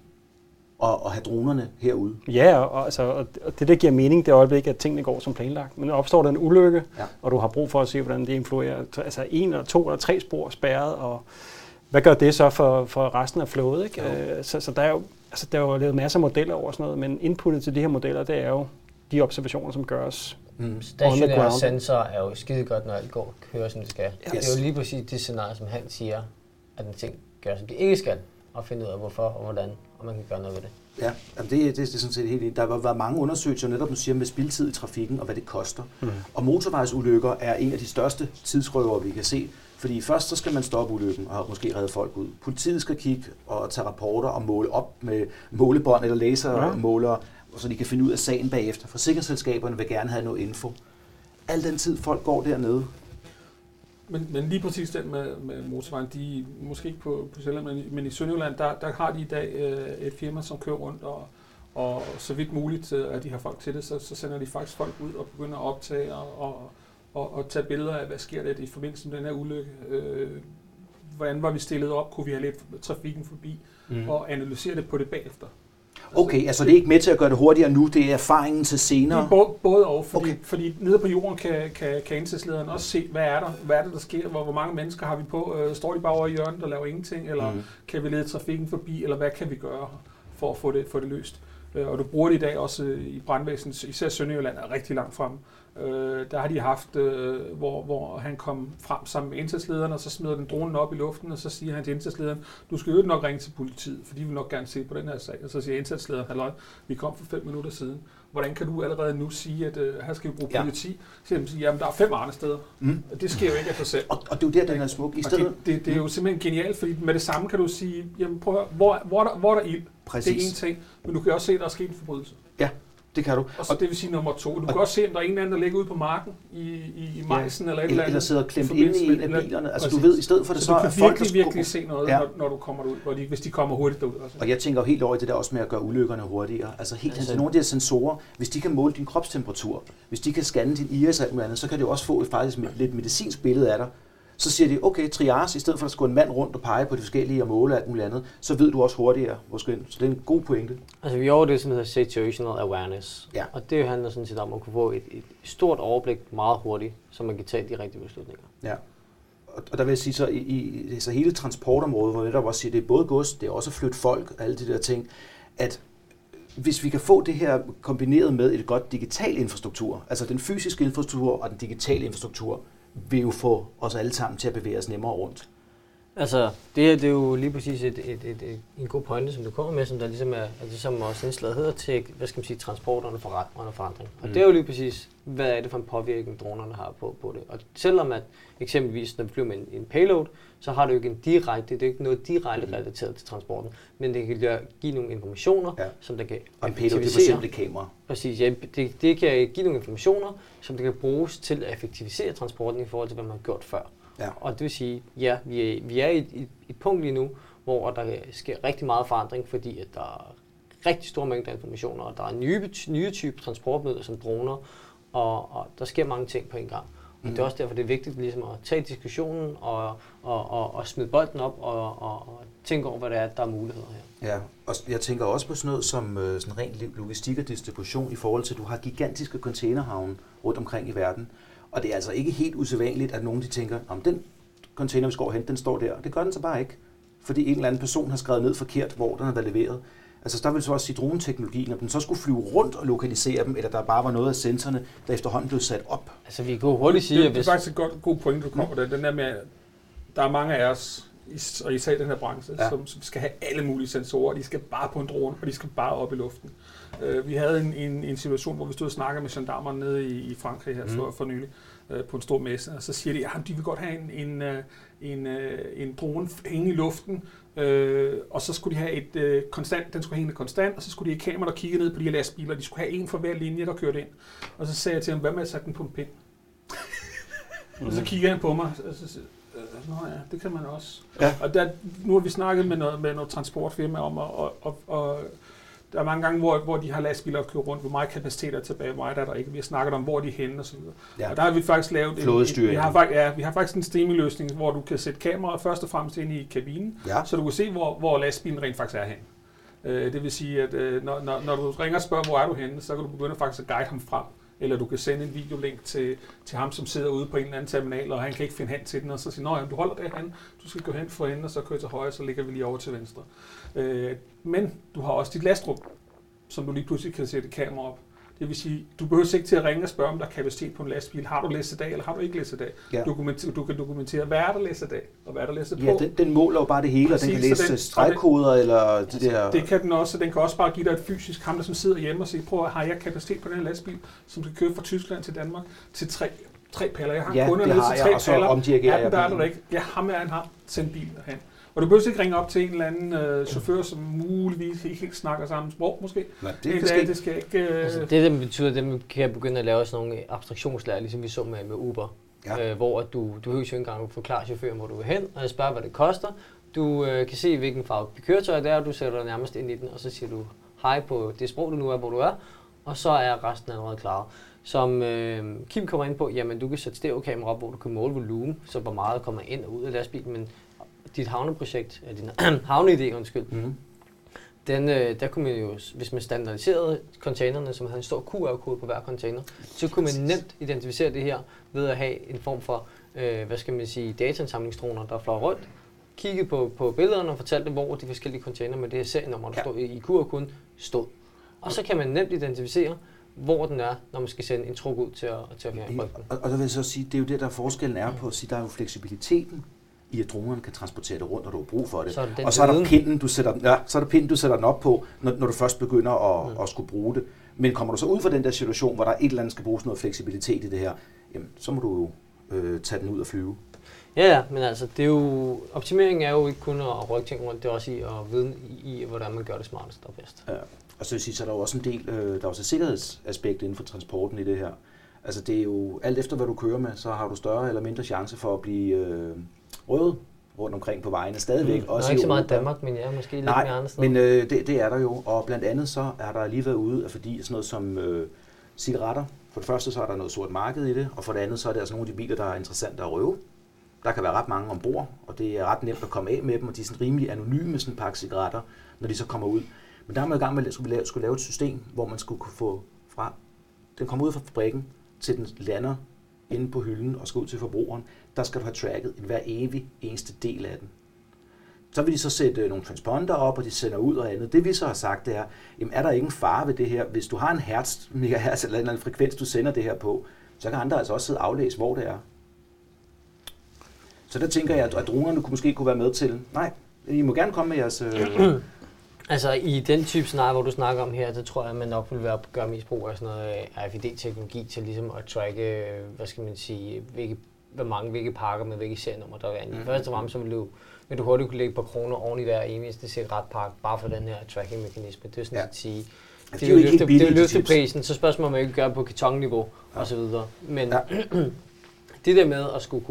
at, at have dronerne herude. Ja, og, altså, og og det der giver mening, det øjeblik, at tingene går som planlagt. Men opstår der en ulykke, Ja. og du har brug for at se, hvordan det influerer, altså en eller to eller tre spor spærret, og hvad gør det så for, for resten af flowet? Ikke? Jo. Øh, Så, så der er jo altså, der er jo lavet masser af modeller over sådan noget, men inputtet til de her modeller, det er jo de observationer, som gøres. Mm. Stationære sensorer er jo skide godt, når alt går kører, som det skal. Yes. Det er jo lige præcis det scenarie, som han siger, at en ting gør, som det ikke skal, og finde ud af, hvorfor og hvordan, og man kan gøre noget ved det. Ja, jamen det, det, det er sådan set helt. Der har været mange undersøgelser netop, du siger, med spildtid i trafikken og hvad det koster. Mm. Og motorvejsulykker er en af de største tidsrøver, vi kan se. Fordi først så skal man stoppe ulykken og måske redde folk ud. Politiet skal kigge og tage rapporter og måle op med målebånd eller lasermålere, så de kan finde ud af sagen bagefter. Forsikringsselskaberne vil gerne have noget info. Al den tid folk går dernede. Men, men lige præcis den med, med motorvejen, de måske ikke på, på Sjælland, men, i- men i Sønderjylland, der, der har de i dag øh, et firma, som kører rundt, og, og så vidt muligt, øh, at de har folk til det, så, så sender de faktisk folk ud og begynder at optage og, og, og, og tage billeder af, hvad sker der i forbindelse med den her ulykke. Øh, hvordan var vi stillet op? Kunne vi have lidt trafikken forbi? Mm. Og analysere det på det bagefter. Okay, altså det er ikke med til at gøre det hurtigere nu, det er erfaringen til Det senere. er både, både og, fordi, Okay. fordi nede på jorden kan, kan, kan indsatslederen også se, hvad er der, hvad er det, der sker, hvor, hvor mange mennesker har vi på, øh, står de bare over i hjørnet og laver ingenting, eller Mm. kan vi lede trafikken forbi, eller hvad kan vi gøre for at få det, få det løst. Øh, og du bruger det i dag også øh, i brandvæsenet, især Sønderjylland er rigtig langt frem. Øh, der har de haft, øh, hvor, hvor han kom frem sammen med indsatslederen, og så smider den dronen op i luften, og så siger han til indsatslederen, du skal jo nok ringe til politiet, for de vil nok gerne se på den her sag. Og så siger indsatslederen, halløj, vi kom for fem minutter siden. Hvordan kan du allerede nu sige, at øh, her skal vi bruge Ja. politi? Så siger de, jamen der er fem andre steder. Mm. Det sker jo ikke af sig selv. Og, og det er jo der, den er smuk. I stedet, det, det, det er jo simpelthen genialt, fordi med det samme kan du sige, jamen prøv at høre, hvor, hvor, er der, hvor er der ild? Præcis. Det er en ting, men du kan også se, at der er sket en forbrydelse. Det kan du. Og så det vil sige nummer to. Du kan og- også se, at der er en eller anden, der ligger ude på marken i, i, i majsen eller et eller andet. eller sidder klemt i inde i en af bilerne. Altså du ved, i stedet for det så, så, du er kan folk, virkelig, virkelig se noget, Ja. ja. når, når du kommer derud, hvor de, hvis de kommer hurtigt derud. Altså. Og jeg tænker jo helt over i det der også med at gøre ulykkerne hurtigere. Altså helt Altså- nogle af de her sensorer, hvis de kan måle din kropstemperatur, hvis de kan scanne din iris og alt andet, så kan det jo også få et faktisk lidt medicinsk billede af dig. Så siger de, okay, triage, i stedet for at skulle en mand rundt og pege på de forskellige og måle alt muligt andet, så ved du også hurtigere, hvor skal. Så det er en god pointe. Altså vi er over det, som hedder situational awareness. Ja. Og det handler sådan set om at kunne få et, et stort overblik meget hurtigt, så man kan tage de rigtige beslutninger. Ja. Og, og der vil jeg sige, så i, i så hele transportområdet, hvor jeg netop også siger, det er både gods, det er også at flytte folk og alle de der ting, at hvis vi kan få det her kombineret med et godt digital infrastruktur, altså den fysiske infrastruktur og den digitale infrastruktur, vil jo få os alle sammen til at bevæge os nemmere rundt. Altså, det her det er jo lige præcis et, et, et, et, en god pointe, som du kommer med, som der ligesom er, altså, som også indslaget hedder til, hvad skal man sige, transport under, forret, under forandring. Og Mm. det er jo lige præcis, hvad er det for en påvirkning, dronerne har på, på det. Og selvom at eksempelvis, når vi flyver med en, en payload, så har det jo ikke en direkte, det er ikke noget direkte Mm. relateret til transporten, men det kan give nogle informationer, Ja. som der kan Og payload, det er et kamera. Præcis, ja, det, det kan give nogle informationer, som det kan bruges til at effektivisere transporten i forhold til, hvad man har gjort før. Ja. Og det vil sige, ja, vi er, vi er i et, et, et punkt lige nu, hvor der sker rigtig meget forandring, fordi at der er rigtig store mængder informationer, og der er nye, nye typer transportmidler som droner, og, og der sker mange ting på en gang. Mm. Det er også derfor, det er vigtigt ligesom at tage diskussionen og, og, og, og smide bolden op og, og, og tænke over, hvad der er, der er muligheder her. Ja, og jeg tænker også på sådan noget som øh, sådan rent logistik og distribution i forhold til, at du har gigantiske containerhavne rundt omkring i verden. Og det er altså ikke helt usædvanligt, at nogen de tænker, om den container, vi skal hen, den står der. Det gør den så bare ikke. Fordi en eller anden person har skrevet ned forkert, hvor den har været leveret. Altså der vil så også sige droneteknologien, om den så skulle flyve rundt og lokalisere dem, eller der bare var noget af sensorerne, der efterhånden blev sat op. Altså vi kan jo hurtigt sige, det, at det er hvis... faktisk et godt, god point, du kommer der. Den der med, at der er mange af os, og især i den her branche, Ja. som, som skal have alle mulige sensorer. De skal bare på en drone, og de skal bare op i luften. Uh, vi havde en, en, en situation, hvor vi stod og snakkede med gendarmerne nede i, i Frankrig her for, Mhm. for nylig, uh, på en stor messe, og så siger de, at de vil godt have en, en, øh, en, øh, en drone hænge i luften, øh, og så skulle de have et øh, konstant, den skulle hænge konstant, og så skulle de have kamera, der kiggede ned på de her lastbiler, de skulle have en for hver linje, der kørte ind. Og så sagde jeg til ham, hvad med at sætte den på en pind? (laughs) Og så kigger han på mig, og så, Øh, Nå ja, det kan man også. Ja. Og der, nu har vi snakket med noget, med noget transportfirma om, og, og, og, og der er mange gange, hvor, hvor de har lastbiler, kører rundt, hvor meget kapacitet er tilbage, hvor meget er der ikke. Vi har snakket om, hvor de er henne og så videre. Ja. Og der har vi faktisk lavet en, Flådestyring. vi har, fakt- ja, vi har faktisk en streaming-løsning, hvor du kan sætte kameraet først og fremmest ind i kabinen, Ja. så du kan se, hvor, hvor lastbilen rent faktisk er henne. Øh, det vil sige, at øh, når, når, når du ringer og spørger, hvor er du henne, så kan du begynde faktisk at guide ham frem. Eller du kan sende en videolink til, til ham, som sidder ude på en eller anden terminal, og han kan ikke finde hen til den, og så sige, at du holder derhen, du skal gå hen for enden, og så kører til højre, så ligger vi lige over til venstre. Øh, men du har også dit lastrum, som du lige pludselig kan sætte kamera op. Det vil sige, du behøver ikke til at ringe og spørge, om der er kapacitet på en lastbil. Har du læst i dag, eller har du ikke læst i dag? Ja. Dokumenter, du kan dokumentere, hvad er der læst i dag, og hvad er der læst på. Ja, den, den måler jo bare det hele, og den Præcis, kan læse den- stregkoder eller de der... Det kan den også, den kan også bare give dig et fysisk ham, der som sidder hjemme og siger, prøv har jeg kapacitet på den her lastbil, som skal køre fra Tyskland til Danmark til tre, tre paller. Jeg har Ja, en kunde det nede har til jeg, tre og paller. omdirigerer Ja, jeg den der er der ikke. Ja, ham er han har. Send bilen hen. Og du behøver ikke ringe op til en eller anden øh, chauffør, som muligvis ikke helt snakker samme sprog, måske. Nej, Det, det, skal det skal ikke... Øh, Altså, det, der betyder, at man kan begynde at lave sådan nogle abstraktionslærer, ligesom vi så med, med Uber. Ja. Øh, hvor at du, du behøver jo ikke engang at forklare chaufføren, hvor du vil hen, og spørger, hvad det koster. Du øh, kan se, hvilken farve køretøj det er, og du sætter dig nærmest ind i den, og så siger du hej på det sprog, du nu er, hvor du er, og så er resten allerede klar. Som øh, Kim kommer ind på, jamen du kan sætte stereokamera op, hvor du kan måle volumen, så hvor meget kommer ind og ud af lastbilen, men dit havneprojekt, ja, din (clears throat) havneidé, undskyld, mm. den, øh, der kunne man jo, hvis man standardiserede containerne, som havde en stor QR-kode på hver container, så kunne man nemt identificere det her ved at have en form for, øh, hvad skal man sige, dataindsamlingsdroner, der fløj rundt, kigge på, på billederne og fortalte, hvor de forskellige container med det her serienummer, der Ja. stod i QR-koden, stod. Og så kan man nemt identificere, hvor den er, når man skal sende en truk ud til at, til at rykke den. Og, og der vil jeg så sige, det er jo det, der forskellen er på at sige, der er jo fleksibiliteten i, at dronerne kan transportere det rundt, når du har brug for det. Så det og så er der pinden, du sætter, ja, så er der pinden, du sætter den op på, når, når du først begynder at, Mm. at skulle bruge det. Men kommer du så ud fra den der situation, hvor der er et eller andet, skal bruges noget fleksibilitet i det her, jamen, så må du jo øh, tage den ud og flyve. Ja, ja, men altså, det er jo, optimering er jo ikke kun at rykke ting rundt, det er også i at vide i, hvordan man gør det smartest og bedst. Ja. Og så vil sige, så er der jo også en del, øh, der er også et sikkerhedsaspekt inden for transporten i det her. Altså det er jo, alt efter hvad du kører med, så har du større eller mindre chance for at blive øh, røvet rundt omkring på vejene stadigvæk. Mm. Også Nå, ikke så meget i. Danmark, men ja, måske lidt mere Nej, andre steder. men øh, det, det er der jo, og blandt andet så er der lige været ude, fordi sådan noget som øh, cigaretter, for det første så er der noget sort marked i det, og for det andet så er det altså nogle af de biler, der er interessante at røve. Der kan være ret mange ombord, og det er ret nemt at komme af med dem, og de er sådan rimelig anonyme, sådan en pakke cigaretter, når de så kommer ud. Men der er man i gang med, at skulle lave, skulle lave et system, hvor man skulle kunne få fra, den kommer ud fra fabrikken, til den lander inde på hylden og skal ud til forbrugeren, der skal du have tracket en hver evig eneste del af den. Så vil de så sætte øh, nogle transponder op, og de sender ud og andet. Det vi så har sagt, det er, jamen er der ikke en fare ved det her? Hvis du har en hertz, megahertz eller en eller anden frekvens, du sender det her på, så kan andre altså også sidde og aflæse, hvor det er. Så der tænker jeg, at at dronerne kunne måske kunne være med til, nej, I må gerne komme med jeres... Øh, (clears throat) Altså i den type scenarie, hvor du snakker om her, der tror jeg, at man nok vil være at gøre mest brug af sådan noget RFID-teknologi til ligesom at tracke, hvad skal man sige, hvilke, hvor mange, hvilke pakker med hvilke serienummer der er i. Mhm. Først og fremmest så vil du, vil du hurtigt kunne lægge på kroner oven i hver eneste cigaretpakke, bare for den her tracking-mekanisme. Det er sådan Ja. at sige, det det er jo løfte, det er billige, jo de løfte chips. prisen, så spørgsmålet om man ikke gør på kartonniveau Ja. og så videre. Men Ja. (clears throat) det der med at skulle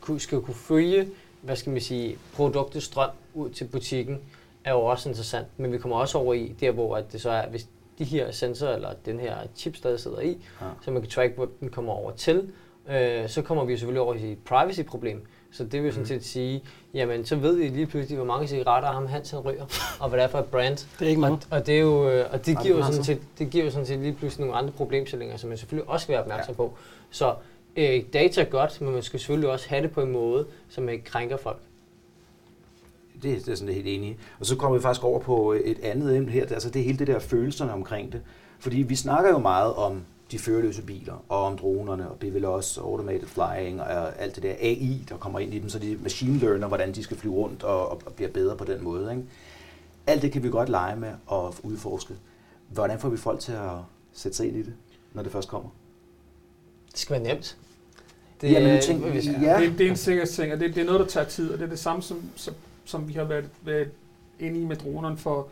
kunne, skal kunne følge, hvad skal man sige, produktets strøm ud til butikken, er jo også interessant. Men vi kommer også over i der, hvor at det så er, hvis de her sensorer, eller den her chip stadig sidder i, Ja. så man kan track, hvor den kommer over til, øh, så kommer vi jo selvfølgelig over i et privacy-problem. Så det vil jo sådan set sige, jamen så ved I lige pludselig, hvor mange cigaretter ham Hans han ryger, og hvad det er for et brand. Det er ikke mange. Og, det er jo, øh, og det giver jo sådan så. set, det giver jo sådan set lige pludselig nogle andre problemstillinger, som man selvfølgelig også skal være opmærksom på. Så øh, data er godt, men man skal selvfølgelig også have det på en måde, som ikke krænker folk. Det, det er sådan helt enig i. Og så kommer vi faktisk over på et andet emne her, altså det er hele det der følelserne omkring det. Fordi vi snakker jo meget om de førerløse biler, og om dronerne, og det vil også automated flying, og alt det der AI, der kommer ind i dem, så de machine learner, hvordan de skal flyve rundt og, og bliver bedre på den måde. Ikke? Alt det kan vi godt lege med og udforske. Hvordan får vi folk til at sætte sig ind i det, når det først kommer? Det skal være nemt. Det, Jamen, øh, tænk, hvis- ja. Det, det er en sikkerhedsting, og det, det er noget, der tager tid, og det er det samme, som, som, som vi har været, været inde i med dronerne for,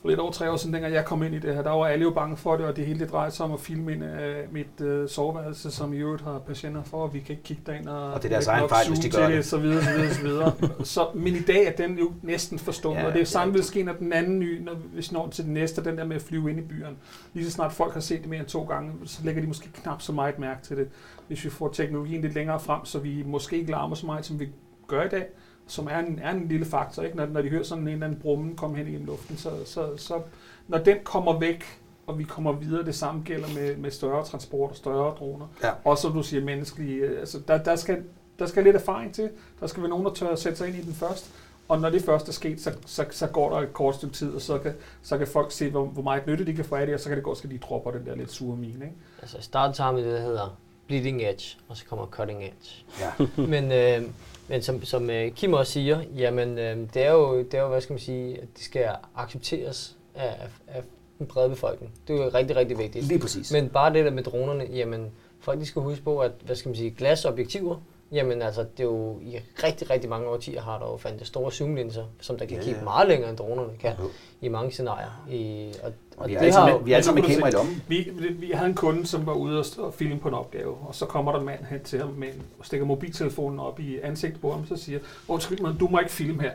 for lidt over tre år siden, dengang jeg kom ind i det her, der var alle jo bange for det, og det hele det drejede sig om at filme ind af mit øh, soveværelse, som i øvrigt har patienter for, og vi kan ikke kigge derind og, Og det er deres egen fejl, hvis de gør det. Så videre, så videre, så videre. (laughs) så, men i dag er den jo næsten forstået, Ja, og det er det samme vil ske, når den anden ny, når vi når til den næste, den der med at flyve ind i byerne. Lige så snart folk har set det mere end to gange, så lægger de måske knap så meget mærke til det. Hvis vi får teknologien lidt længere frem, så vi måske ikke larmer så meget, som vi gør i dag, som er en, er en lille faktor. Ikke? Når, når de hører sådan en eller anden brummen komme hen i luften, så, så, så når den kommer væk, og vi kommer videre, det samme gælder med, med større transport og større droner. Ja. Også som du siger, menneskelige. øh, Altså, der, der, skal, der skal lidt erfaring til. Der skal være nogen, der tør at sætte sig ind i den først. Og når det først er sket, så, så, så går der et kort stykke tid, og så kan, så kan folk se, hvor, hvor meget nytte de kan få af det, og så kan det godt ske, at de dropper den der lidt sure mine. Ikke? Altså i starten så har man det, der hedder bleeding edge, og så kommer cutting edge. Ja. (laughs) men øh, men som, som øh, Kim også siger, jamen øh, det, er jo, det er jo, hvad skal man sige, at det skal accepteres af, af, den brede befolkning. Det er jo rigtig, rigtig vigtigt. Lige præcis. Men bare det der med dronerne, jamen folk de skal huske på, at hvad skal man sige, glasobjektiver, jamen altså det er jo i rigtig, rigtig mange årtier har der jo fandt store zoomlinser, som der kan Ja, ja, kigge ja. meget længere end dronerne kan Jo. i mange scenarier. I, og, Og vi er alle har jo- vi er sammen med kamera i lommen. Vi, vi, vi havde en kunde, som var ude og, filme på en opgave, og så kommer der en mand hen til ham med en, og stikker mobiltelefonen op i ansigtet på ham, så siger, undskyld mig, du må ikke filme her,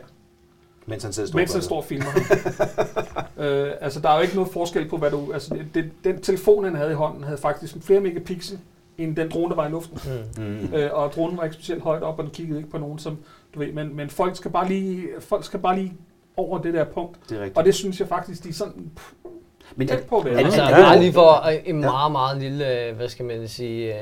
Mens han sidder mens han står og filmer (laughs) øh, altså, der er jo ikke noget forskel på, hvad du... Altså, det, det, den telefon, han havde i hånden, havde faktisk flere megapixel, end den drone, der var i luften. Mm. Mm. Øh, og dronen var ikke specielt højt op, og den kiggede ikke på nogen, som du ved, men, men folk skal bare lige, folk skal bare lige over det der punkt. Det er rigtigt. Og det synes jeg faktisk, de er sådan pff, Men tæt på at være. er det- Altså er bare lige for øh, en meget, meget lille, øh, hvad skal man sige, uh,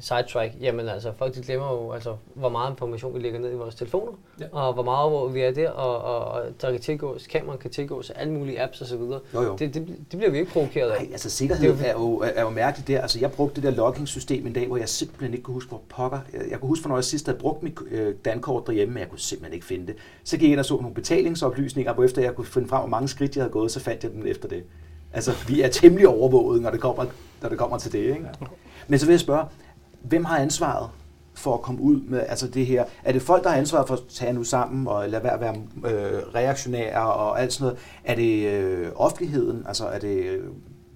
sidetrack. Jamen altså, folk de glemmer jo, altså, hvor meget information vi lægger ned i vores telefoner, Ja. og hvor meget hvor vi er der, og, og, og der kan tilgås, kameraen kan tilgås, alle mulige apps osv. Jo, jo. Det, det, det bliver vi ikke provokeret af. Nej, altså sikkerhed Det er er jo, er jo mærkeligt der. Altså jeg brugte det der logging-system en dag, hvor jeg simpelthen ikke kunne huske, hvor pokker. Jeg, jeg kunne huske, hvornår jeg sidst havde brugt mit øh, dankort derhjemme, men jeg kunne simpelthen ikke finde det. Så gik jeg ind og så nogle betalingsoplysninger, hvor efter jeg kunne finde frem, hvor mange skridt jeg havde gået, så fandt jeg dem efter det. Altså vi er temmelig overvåget, når det kommer, når det kommer til det. Ikke? Men så vil jeg spørge, hvem har ansvaret for at komme ud med altså det her? Er det folk, der har ansvaret for at tage nu sammen og lade være at være øh, reaktionære og alt sådan noget? Er det øh, offentligheden? Altså er det øh,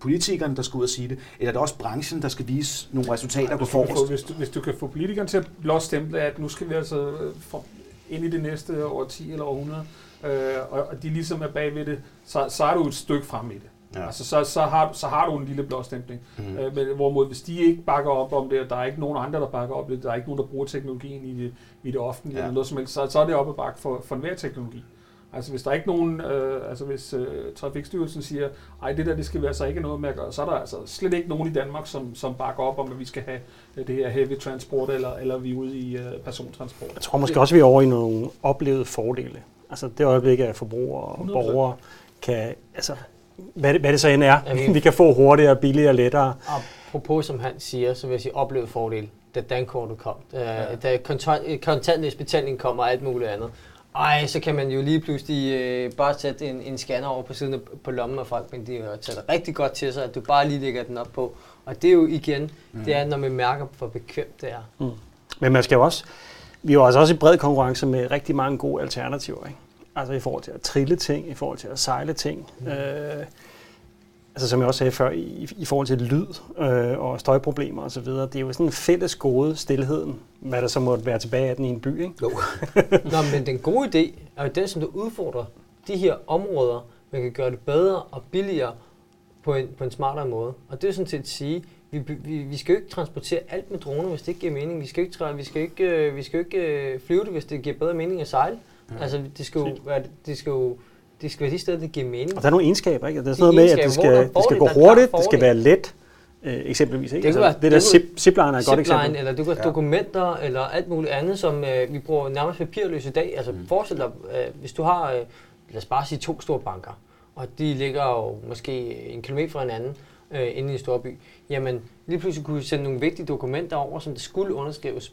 politikerne, der skal ud og sige det? Eller er det også branchen, der skal vise nogle resultater du kan få, forrest? hvis, du, hvis du kan få politikerne til at blåstemple, at nu skal vi altså øh, for, ind i det næste år 10 eller århundrede, øh, og, og de ligesom er bagved det, så, så er du et stykke frem i det. Ja. Altså, så, så, har, så har du en lille blåstempling. Mm. Øh, men, hvorimod, hvis de ikke bakker op om det, og der er ikke nogen andre, der bakker op det, der er ikke nogen, der bruger teknologien i det, i det offentlige, Ja. eller noget som helst, så, så er det op ad bakke for, for enhver teknologi. Altså hvis der er ikke nogen, øh, altså hvis øh, Trafikstyrelsen siger, ej det der, det skal vi altså ikke noget med at gøre, så er der altså slet ikke nogen i Danmark, som, som bakker op om, at vi skal have øh, det her heavy transport, eller, eller vi er ude i øh, persontransport. Jeg tror måske også, vi er over i nogle oplevede fordele. Altså det øjeblik, at forbrugere og 100%. borgere kan, altså hvad det, hvad det så end er, Ja, vi- (laughs) vi kan få hurtigere, billigere, lettere. Apropos som han siger, så vil jeg sige oplevet fordel, da dankortet kom, da, Ja. da kontant, kontantbetjening kom og alt muligt andet. Ej, så kan man jo lige pludselig øh, bare sætte en, en scanner over på siden af, på lommen af folk, men de har taget det rigtig godt til sig, at du bare lige lægger den op på. Og det er jo igen, mm. det er, når man mærker, hvor bekvemt det er. Men man skal jo også, vi er jo altså også i bred konkurrence med rigtig mange gode alternativer. Ikke? Altså i forhold til at trille ting, i forhold til at sejle ting. Mm. Øh, altså som jeg også sagde før, i, i forhold til lyd øh, og støjproblemer osv. Det er jo sådan en fælles gode, stillheden, hvad der så måtte være tilbage af den i en by. Ikke? Jo. (laughs) Nå, men den gode idé er jo den, som du udfordrer de her områder, man kan gøre det bedre og billigere på en, på en smartere måde. Og det er sådan set at sige, vi, vi, vi skal jo ikke transportere alt med droner, hvis det ikke giver mening. Vi skal jo ikke, vi skal ikke, øh, vi skal ikke øh, flyve det, hvis det giver bedre mening at sejle. Mm. Altså, det skal jo være, det skal jo, det skal være de steder, det giver mening. Og der er nogle egenskaber, ikke? Det er De sådan noget med, at det der skal, det skal gå der hurtigt, det skal være let, øh, eksempelvis. Ikke? Det altså, være- det der det zip, zipline er et godt eksempel. eller du kan Ja. dokumenter, eller alt muligt andet, som øh, vi bruger nærmest papirløs i dag. Altså Mm. forestil dig, øh, hvis du har, øh, lad os bare sige to store banker, og de ligger jo måske en kilometer fra hinanden, øh, inde i en stor by, jamen lige pludselig kunne vi sende nogle vigtige dokumenter over, som det skulle underskrives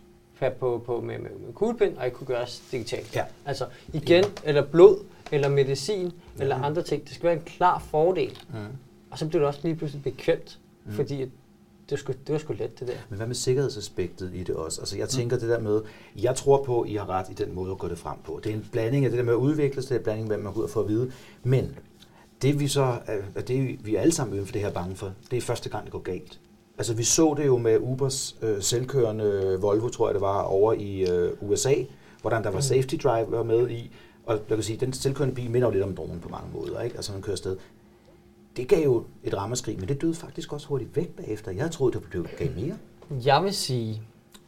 på, på, med, med, med kuglepind, og ikke kunne gøres digitalt. Ja. Altså igen, eller blod, eller medicin, eller andre ting. Det skal være en klar fordel. Mm. Og så bliver det også lige pludselig bekvemt, Mm. mm. fordi det var, sgu, det var sgu let, det der. Men hvad med sikkerhedsaspektet i det også? Altså jeg tænker det der med, jeg tror på, at I har ret i den måde at gå det frem på. Det er en blanding af det der med at udvikle sig, det er en blanding af, hvad man går ud og får at vide. Men det vi så, er det vi er alle sammen uden for det her bange for, det er første gang, det går galt. Altså vi så det jo med Ubers øh, selvkørende Volvo, tror jeg det var, over i øh, USA, hvordan der var mm. safety driver med i, og jeg kan sige, den selvkørende bil minder jo lidt om dronen på mange måder, ikke? altså man kører afsted. Det gav jo et ramaskrig, men det døde faktisk også hurtigt væk bagefter. Jeg troede, det blev gav mere. Jeg vil sige,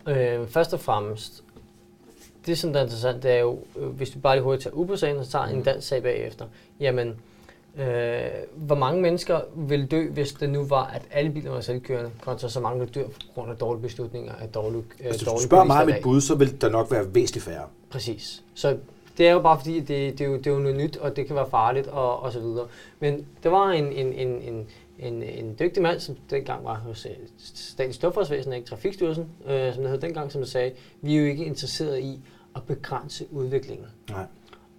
øh, først og fremmest, det som er interessant, det er jo, øh, hvis du bare lige hurtigt tager Uber-sagen, og så tager en mm. dansk sag bagefter, jamen, øh, hvor mange mennesker vil dø, hvis det nu var, at alle biler var selvkørende, kontra så mange, der dør på grund af dårlige beslutninger, af dårlige øh, Hvis du spørger mig om et bud, så vil der nok være væsentligt færre. Præcis. Så det er jo bare fordi, det, det, er, jo, det er jo noget nyt, og det kan være farligt og, og så videre. Men der var en, en, en, en, en, en dygtig mand, som dengang var hos øh, Statens Stofforsvæsen, ikke Trafikstyrelsen, øh, som det hed dengang, som sagde, vi er jo ikke interesseret i at begrænse udviklingen. Nej.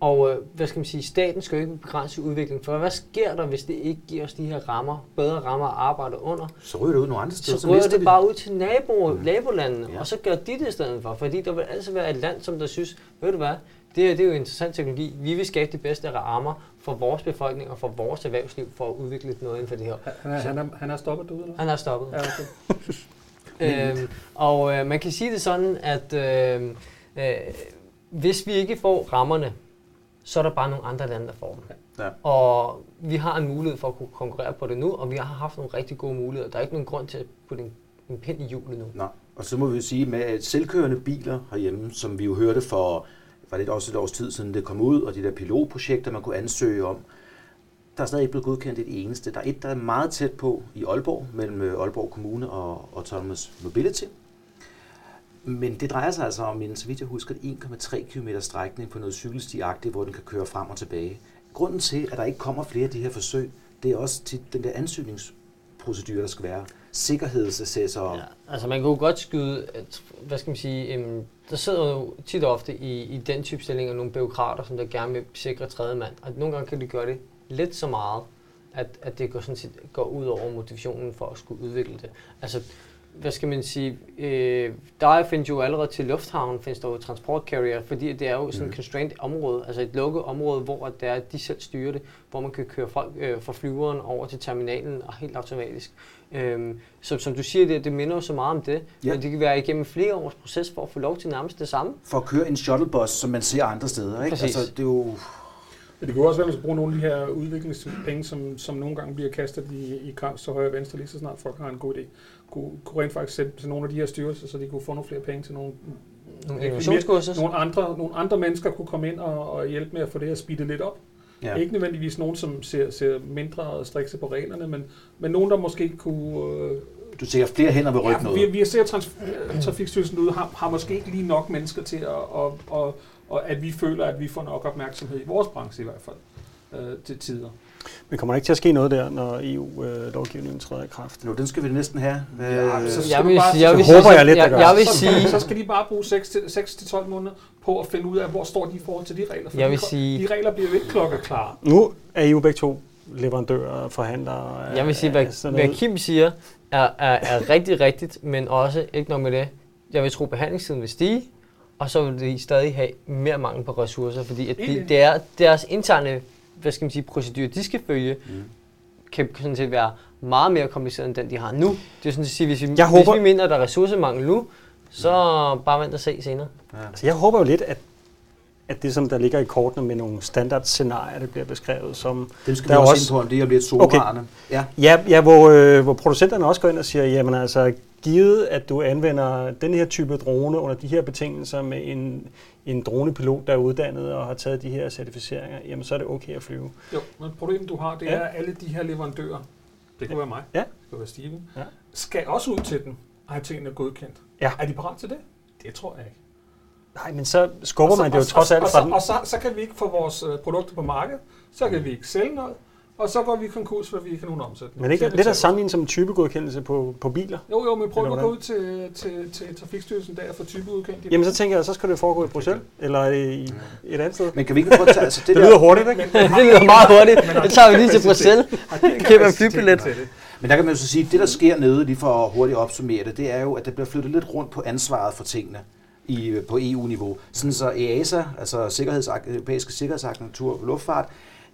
Og øh, hvad skal man sige, staten skal jo ikke begrænse udviklingen, for hvad sker der, hvis det ikke giver os de her rammer, bedre rammer at arbejde under? Så ryger det ud nogle andre steder. Så, så ryger det bare ud til nabo, mm. nabolandene, ja. og så gør de det i stedet for, fordi der vil altid være et land, som der synes, ved du hvad, det, her, det er jo interessant teknologi. Vi vil skabe de bedste rammer for vores befolkning og for vores erhvervsliv for at udvikle noget inden for det her. Han er, han er, han er stoppet derude, eller? Han er stoppet. Ja, okay. (laughs) øhm, og øh, man kan sige det sådan, at øh, øh, hvis vi ikke får rammerne, så er der bare nogle andre lande, der får dem. Ja. Og vi har en mulighed for at kunne konkurrere på det nu, og vi har haft nogle rigtig gode muligheder. Der er ikke nogen grund til at putte en, en pind i hjulet nu. Nej. Og så må vi sige, med selvkørende biler herhjemme, som vi jo hørte for var det også et års tid siden, det kom ud, og de der pilotprojekter, man kunne ansøge om, der er stadig ikke blevet godkendt et eneste. Der er et, der er meget tæt på i Aalborg, mellem øh, Aalborg Kommune og Autonomous Mobility. Men det drejer sig altså om en, så vidt jeg husker, 1,3 km strækning på noget cykelstiagtigt, hvor den kan køre frem og tilbage. Grunden til, at der ikke kommer flere af de her forsøg, det er også til den der ansøgningsprocedure, der skal være. Sikkerhedsassessor. Ja, altså man kunne godt skyde, at, hvad skal man sige, øhm, der sidder jo tit og ofte i, i den type stillinger nogle byråkrater, som der gerne vil sikre tredje mand. Og nogle gange kan de gøre det lidt så meget, at, at det går, sådan set, går ud over motivationen for at skulle udvikle det. Altså, hvad skal man sige, øh, der findes jo allerede til lufthavnen, findes der jo transport carrier, fordi det er jo sådan et mm. constrained område, altså et lukket område, hvor det er, de selv styrer det, hvor man kan køre folk øh, fra flyveren over til terminalen og helt automatisk. Øhm, så som du siger, det, det minder jo så meget om det, ja. men det kan være igennem flere års proces for at få lov til nærmest det samme. For at køre en shuttlebus, som man ser andre steder, ikke? Præcis. Altså, det er jo... Men det kan også være, at man skal bruge nogle af de her udviklingspenge, som, som nogle gange bliver kastet i, i krams til højre og venstre, lige så snart folk har en god idé. Kunne, kunne rent faktisk sætte til nogle af de her styrelser, så de kunne få nogle flere penge til nogle nogle innovationskurser. Nogle andre, nogle andre mennesker kunne komme ind og, og hjælpe med at få det her speedet lidt op. Ja. Ikke nødvendigvis nogen, som ser, ser mindre strikse på reglerne, men, men nogen, der måske kunne... Øh, du ser flere hænder ved ryggen ja, vi, vi ser, at Trafikstyrelsen ud har, har måske ikke lige nok mennesker til, at, og, og, og at vi føler, at vi får nok opmærksomhed i vores branche i hvert fald øh, til tider. Men kommer der ikke til at ske noget der, når EU-lovgivningen øh, træder i kraft? Jo, den skal vi næsten have. Ja, så, jeg vil, bare, jeg vil, håber jeg lidt, jeg, jeg vil sige, så skal de bare bruge 6-12 måneder på at finde ud af, hvor står de i forhold til de regler. For jeg vil de, sige, de regler bliver jo ikke klokkeklare. Nu er I jo begge to leverandører, forhandlere. Jeg vil sige, hvad, hvad Kim siger, er, er, er rigtig rigtigt, men også ikke nok med det. Jeg vil tro, at behandlingstiden vil stige, og så vil de stadig have mere mangel på ressourcer, fordi at de, det er deres interne hvad skal man sige, procedur, de skal følge, mm. kan sådan set være meget mere kompliceret end den, de har nu. Det er sådan at sige, hvis vi, jeg håber, hvis vi mener, at der er ressourcemangel nu, så bare vent og se senere. Ja. Altså, jeg håber jo lidt, at at det, som der ligger i kortene med nogle standardscenarier, det bliver beskrevet som... Det skal vi også, også ind på, om det bliver solvarende. Okay. Ja, ja, ja hvor, øh, hvor producenterne også går ind og siger, jamen altså, givet at du anvender den her type drone under de her betingelser med en, en dronepilot, der er uddannet og har taget de her certificeringer, jamen så er det okay at flyve. Jo, men problemet du har, det ja. er, at alle de her leverandører, det kan ja. være mig, ja. det kan være Steven, ja. skal også ud til den og have tingene godkendt. Ja. Er de parat til det? Det tror jeg ikke. Nej, men så skubber så, man det jo trods alt fra. Og så, og så, så kan vi ikke få vores øh, produkter på markedet, så kan vi ikke sælge noget, og så går vi i konkurs, for vi ikke har nogen omsætning. Men ikke lidt at sammenligne som typegodkendelse på, på biler? Jo, jo, men prøv at gå ud til, til, til Trafikstyrelsen der for typegodkendt. Jamen så tænker jeg, så skal det foregå i Bruxelles, eller i et andet sted. Men kan vi ikke prøve at tage... Altså, (laughs) det, det lyder hurtigt, ikke? det lyder meget hurtigt. Det tager vi lige til Bruxelles. Køber en flybillet. Men der kan man jo så sige, at det der sker nede, lige for at hurtigt opsummere det, det er jo, at der bliver flyttet lidt rundt på ansvaret for tingene i, på EU-niveau. Sådan så EASA, altså Sikkerheds, Europæiske Sikkerhedsagentur for Luftfart,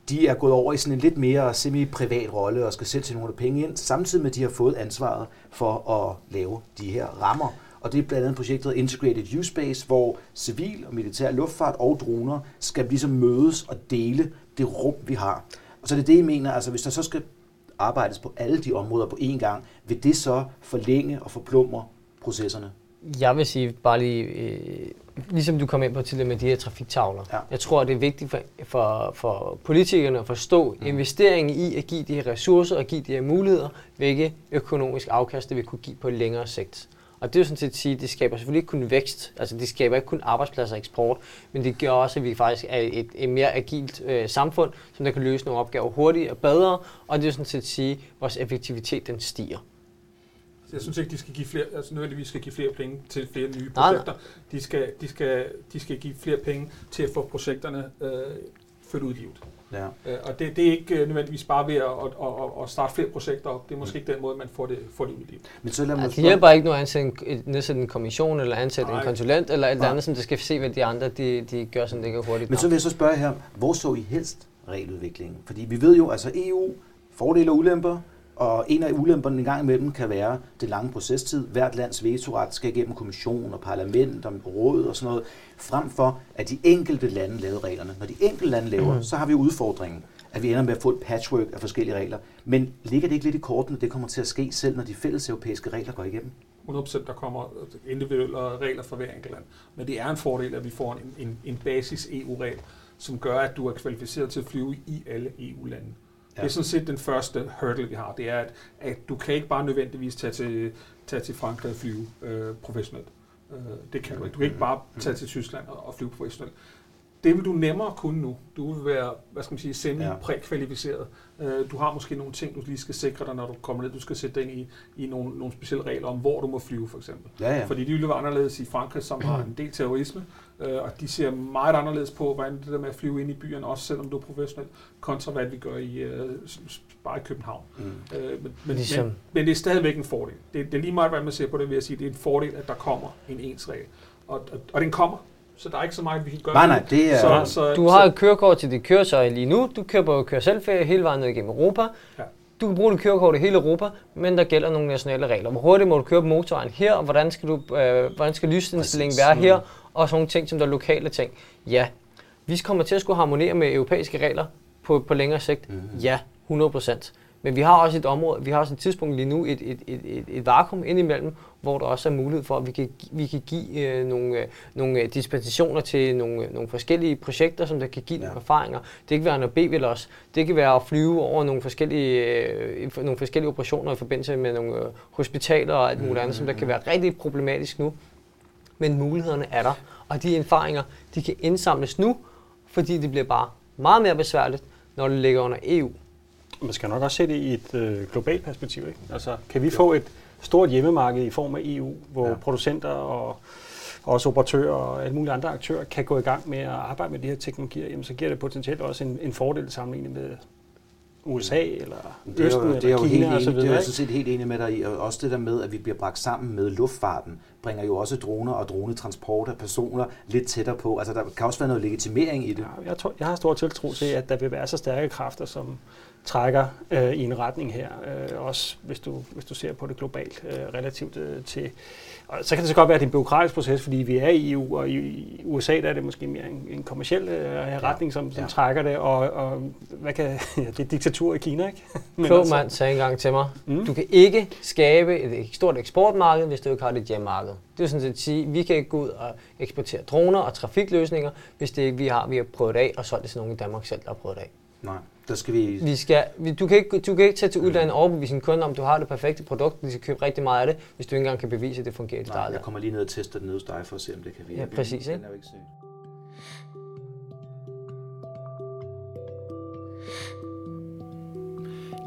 de er gået over i sådan en lidt mere semi-privat rolle og skal selv til nogle af penge ind, samtidig med, at de har fået ansvaret for at lave de her rammer. Og det er blandt andet projektet Integrated Use Space, hvor civil og militær luftfart og droner skal ligesom mødes og dele det rum, vi har. Og så er det det, jeg mener, altså hvis der så skal arbejdes på alle de områder på én gang, vil det så forlænge og forplumre processerne? Jeg vil sige bare lige, øh, ligesom du kom ind på til med de her trafiktavler. Ja. Jeg tror, det er vigtigt for, for, for politikerne at forstå mm. investeringen i at give de her ressourcer og give de her muligheder, hvilke økonomisk afkast det vil kunne give på længere sigt. Og det er jo sådan set at sige, at det skaber selvfølgelig ikke kun vækst, altså det skaber ikke kun arbejdspladser og eksport, men det gør også, at vi faktisk er et, et mere agilt øh, samfund, som der kan løse nogle opgaver hurtigere og bedre, og det er jo sådan set at sige, at vores effektivitet den stiger. Jeg synes ikke, de skal give flere, altså nødvendigvis skal give flere penge til flere nye Nej, projekter. De skal, de, skal, de skal give flere penge til at få projekterne øh, ført ud i livet. Ja. Øh, og det, det er ikke øh, nødvendigvis bare ved at, at, at, at starte flere projekter op. Det er måske ikke den måde, man får det, får det ud i livet. Men så lad mig det hjælper ikke noget at ansætte en, nedsætte en kommission, eller ansætte en Nej. konsulent, eller et eller Nej. andet, som der skal se, hvad de andre de, de gør, som det går hurtigt Men så vil jeg så spørge her, hvor så I helst regeludviklingen? Fordi vi ved jo, altså EU, fordele og ulemper, og en af ulemperne en gang imellem kan være det lange procestid. Hvert lands vetoret skal igennem kommission og parlament og råd og sådan noget, frem for at de enkelte lande lavede reglerne. Når de enkelte lande laver, Mhm. så har vi udfordringen, at vi ender med at få et patchwork af forskellige regler. Men ligger det ikke lidt i kortene, at det kommer til at ske selv, når de fælles europæiske regler går igennem? 100% der kommer individuelle regler for hver enkelt land. Men det er en fordel, at vi får en, en, en basis EU-regel, som gør, at du er kvalificeret til at flyve i alle EU-lande. Ja. Det er sådan set den første hurdle, vi har. Det er, at, at du kan ikke bare nødvendigvis tage til, tage til Frankrig og flyve øh, professionelt. Øh, det kan du ikke. Du kan ikke bare tage til Tyskland og, og flyve professionelt. Det vil du nemmere kunne nu. Du vil være, hvad skal man sige, semi-prækvalificeret. Øh, Du har måske nogle ting, du lige skal sikre dig, når du kommer ned. Du skal sætte dig ind i, i nogle, nogle specielle regler om, hvor du må flyve, for eksempel. Ja, ja. Fordi de vil være anderledes i Frankrig, som har en del terrorisme, øh, og de ser meget anderledes på, hvordan det der med at flyve ind i byerne, også selvom du er professionel, kontra hvad vi gør i, øh, bare i København. Mm. Øh, men, men, Ligesom- men, men det er stadigvæk en fordel. Det, det er lige meget, hvad man ser på det, vil jeg sige. Det er en fordel, at der kommer en ens regel. Og, og, og den kommer, så der er ikke så meget, vi kan gøre. Nej, nej, det er... Så, så, Du har et kørekort til dit køretøj lige nu. Du kører på køre selvferie hele vejen ned igennem Europa. Ja. Du kan bruge dit kørekort i hele Europa, men der gælder nogle nationale regler. Hvor hurtigt må du køre på motorvejen her, og hvordan skal, du, øh, hvordan skal lysindstillingen være her, og sådan nogle ting, som der er lokale ting. Ja, vi kommer til at skulle harmonere med europæiske regler på, på længere sigt. Mhm. Ja, 100 procent. Men vi har også et område, vi har også et tidspunkt lige nu, et, et, et, et, et vakuum indimellem, hvor der også er mulighed for, at vi kan, vi kan give øh, nogle, øh, nogle øh, dispensationer til nogle, øh, nogle forskellige projekter, som der kan give ja. Nogle erfaringer. Det kan være noget BVL også. Det kan være at flyve over nogle forskellige, øh, nogle forskellige operationer i forbindelse med nogle øh, hospitaler og alt muligt andet, som der kan være rigtig problematisk nu. Men mulighederne er der, og de erfaringer, de kan indsamles nu, fordi det bliver bare meget mere besværligt, når det ligger under EU. Man skal nok også se det i et øh, globalt perspektiv. Ikke? Altså, kan vi få et stort hjemmemarked i form af EU, hvor Ja. producenter og også operatører og alle mulige andre aktører kan gå i gang med at arbejde med de her teknologier, jamen, så giver det potentielt også en, en fordel sammenlignet med USA eller Det er Østen jo, det er eller jo helt Kina enig, osv. det er jeg sådan set helt enig med dig i, og også det der med, at vi bliver bragt sammen med luftfarten, bringer jo også droner og dronetransport af personer lidt tættere på. Altså der kan også være noget legitimering i det. Ja, jeg, tror, jeg har stor tiltro til, at der vil være så stærke kræfter, som trækker øh, i en retning her. Øh, også hvis du, hvis du ser på det globalt øh, relativt øh, til... Og så kan det så godt være, at det er en byråkratisk proces, fordi vi er i EU, og i, USA der er det måske mere en, en kommersiel øh, retning, som, som Ja. trækker det. Og, og hvad kan, (laughs) ja, det er diktatur i Kina, ikke? (laughs) Men Klog altså- mand sagde engang til mig, Mm. du kan ikke skabe et stort eksportmarked, hvis du ikke har dit hjemmemarked. Det er sådan set at sige, vi kan ikke gå ud og eksportere droner og trafikløsninger, hvis det ikke vi har, vi har prøvet af og solgt det til nogen i Danmark selv, der har prøvet af. Nej, der skal vi... Vi skal, vi, du, kan ikke, du kan ikke tage til udlandet og overbevise en kunde om, du har det perfekte produkt, de skal købe rigtig meget af det, hvis du ikke engang kan bevise, at det fungerer i eget jeg kommer lige ned og tester den nede hos dig for at se, om det kan virke. Ja, præcis, ikke? ikke.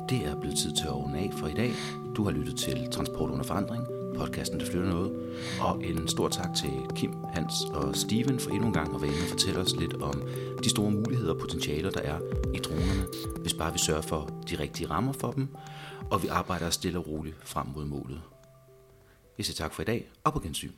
Det er blevet tid til at ordne af for i dag. Du har lyttet til Transport under forandring, podcasten, der flytter noget. Og en stor tak til Kim, Hans og Steven for endnu en gang at være inde og fortælle os lidt om de store muligheder og potentialer, der er i dronerne, hvis bare vi sørger for de rigtige rammer for dem, og vi arbejder stille og roligt frem mod målet. Jeg siger tak for i dag, og på gensyn.